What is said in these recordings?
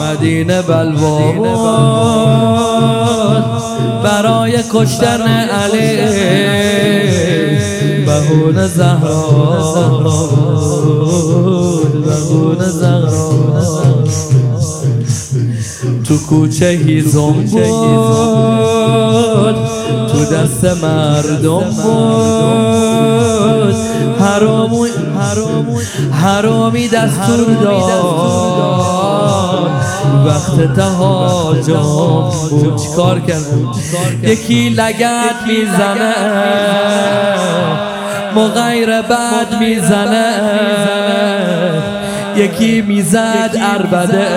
مدینه بلوا برای کشتن علی بهون زهرا بهون زهرا. تو کوچه هیزم بود تو دست مردم بود. حرامی حرامی دستور داد. وقت تهاجم بود. چیکار کردم؟ یکی لگت می‌زنه. مغیر بد می‌زنه. یکی می‌زد اربده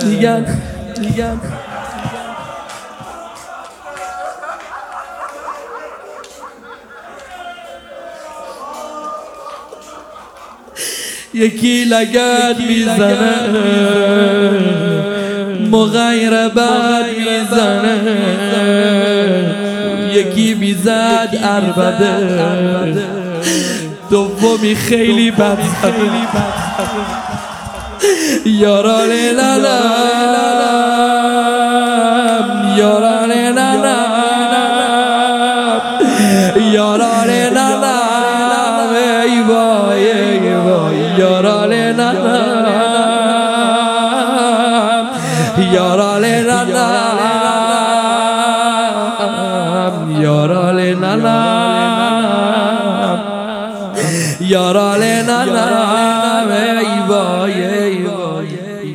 دیگر دیگر یکی لگت می‌زنه. مغیر بد می‌زنه. یکی می‌زد اربده دومی خیلی بد. یاران لالم یاران لالم یاران لالم your all in your all in your all in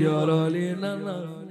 your